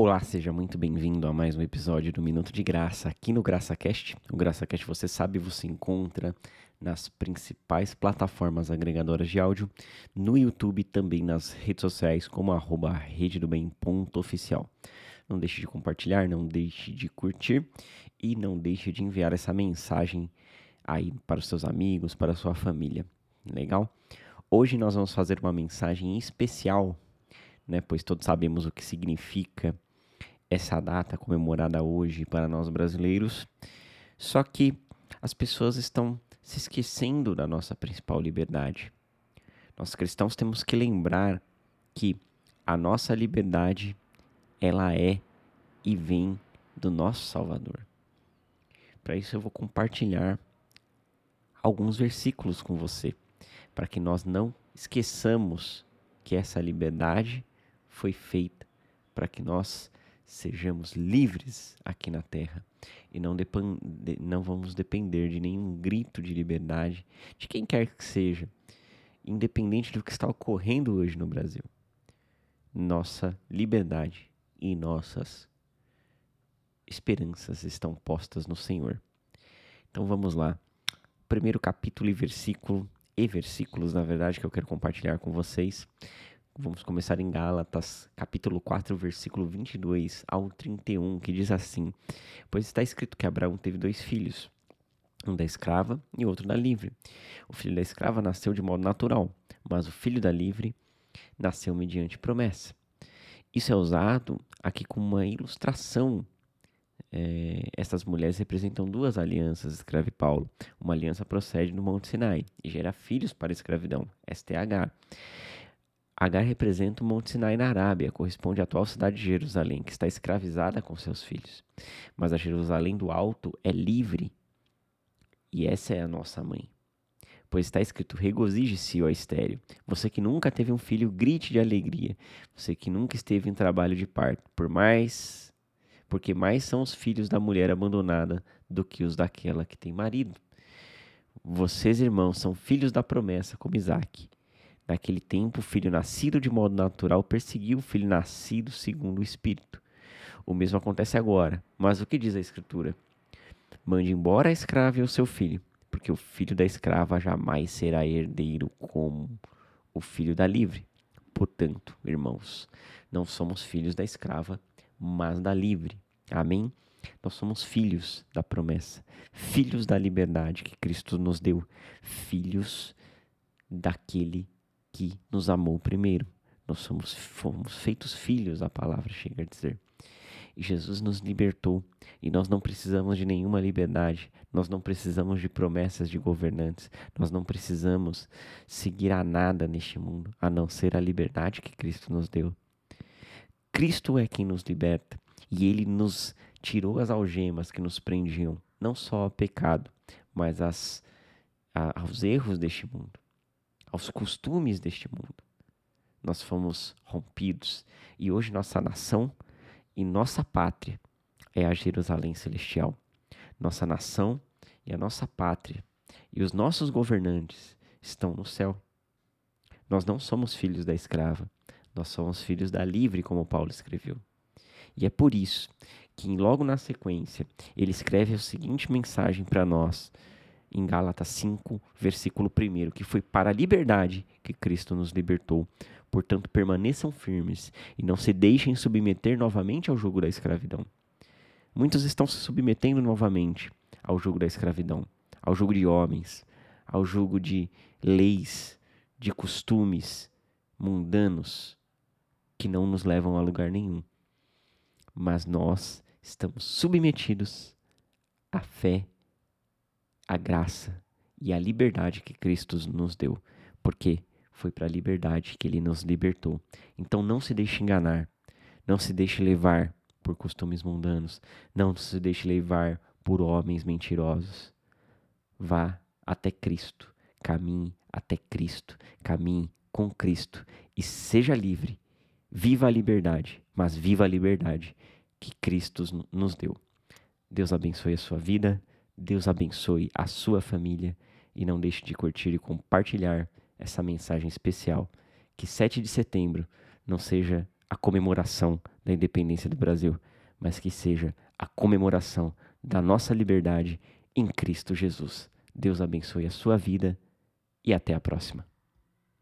Olá, seja muito bem-vindo a mais um episódio do Minuto de Graça aqui no GraçaCast. O GraçaCast, você sabe, você encontra nas principais plataformas agregadoras de áudio, no YouTube e também nas redes sociais como arroba rededobem.oficial. Não deixe de compartilhar, não deixe de curtir e não deixe de enviar essa mensagem aí para os seus amigos, para a sua família. Legal? Hoje nós vamos fazer uma mensagem especial, né? Pois todos sabemos o que significa essa data comemorada hoje para nós brasileiros. Só que as pessoas estão se esquecendo da nossa principal liberdade. Nós cristãos temos que lembrar que a nossa liberdade ela é e vem do nosso Salvador. Para isso eu vou compartilhar alguns versículos com você, para que nós não esqueçamos que essa liberdade foi feita para que nós sejamos livres aqui na terra e não, não vamos depender de nenhum grito de liberdade de quem quer que seja, independente do que está ocorrendo hoje no Brasil. Nossa liberdade e nossas esperanças estão postas no Senhor. Então vamos lá. Primeiro capítulo e versículo, e versículos, na verdade, que eu quero compartilhar com vocês. Vamos começar em Gálatas, capítulo 4, versículo 22 ao 31, que diz assim: Pois está escrito que Abraão teve dois filhos, um da escrava e outro da livre. O filho da escrava nasceu de modo natural, mas o filho da livre nasceu mediante promessa. Isso é usado aqui como uma ilustração. É, essas mulheres representam duas alianças, escreve Paulo. Uma aliança procede do Monte Sinai e gera filhos para a escravidão. É Agar. Representa o Monte Sinai na Arábia, corresponde à atual cidade de Jerusalém, que está escravizada com seus filhos. Mas a Jerusalém do Alto é livre. E essa é a nossa mãe. Pois está escrito: regozije-se, ó estéreo. Você que nunca teve um filho, grite de alegria. Você que nunca esteve em trabalho de parto, por mais. Porque mais são os filhos da mulher abandonada do que os daquela que tem marido. Vocês, irmãos, são filhos da promessa, como Isaac. Naquele tempo, o filho nascido de modo natural perseguiu o filho nascido segundo o Espírito. O mesmo acontece agora. Mas o que diz a Escritura? Mande embora a escrava e o seu filho, porque o filho da escrava jamais será herdeiro como o filho da livre. Portanto, irmãos, não somos filhos da escrava, mas da livre. Amém? Nós somos filhos da promessa, filhos da liberdade que Cristo nos deu, filhos daquele que nos amou primeiro. Nós somos, fomos feitos filhos, a palavra chega a dizer. E Jesus nos libertou e nós não precisamos de nenhuma liberdade, nós não precisamos de promessas de governantes, nós não precisamos seguir a nada neste mundo a não ser a liberdade que Cristo nos deu. Cristo é quem nos liberta e ele nos tirou as algemas que nos prendiam, não só ao pecado, mas às, a, aos erros deste mundo aos costumes deste mundo. Nós fomos rompidos e hoje nossa nação e nossa pátria é a Jerusalém Celestial. Nossa nação e a nossa pátria e os nossos governantes estão no céu. Nós não somos filhos da escrava, nós somos filhos da livre, como Paulo escreveu. E é por isso que, logo na sequência, ele escreve a seguinte mensagem para nós, em Gálatas 5, versículo 1, que foi para a liberdade que Cristo nos libertou. Portanto, permaneçam firmes e não se deixem submeter novamente ao jugo da escravidão. Muitos estão se submetendo novamente ao jugo da escravidão, ao jugo de homens, ao jugo de leis, de costumes mundanos que não nos levam a lugar nenhum. Mas nós estamos submetidos à fé a graça e a liberdade que Cristo nos deu, porque foi para a liberdade que ele nos libertou. Então não se deixe enganar, não se deixe levar por costumes mundanos, não se deixe levar por homens mentirosos. Vá até Cristo, caminhe até Cristo, caminhe com Cristo e seja livre. Viva a liberdade, mas viva a liberdade que Cristo nos deu. Deus abençoe a sua vida. Deus abençoe a sua família e não deixe de curtir e compartilhar essa mensagem especial. Que 7 de setembro não seja a comemoração da independência do Brasil, mas que seja a comemoração da nossa liberdade em Cristo Jesus. Deus abençoe a sua vida e até a próxima.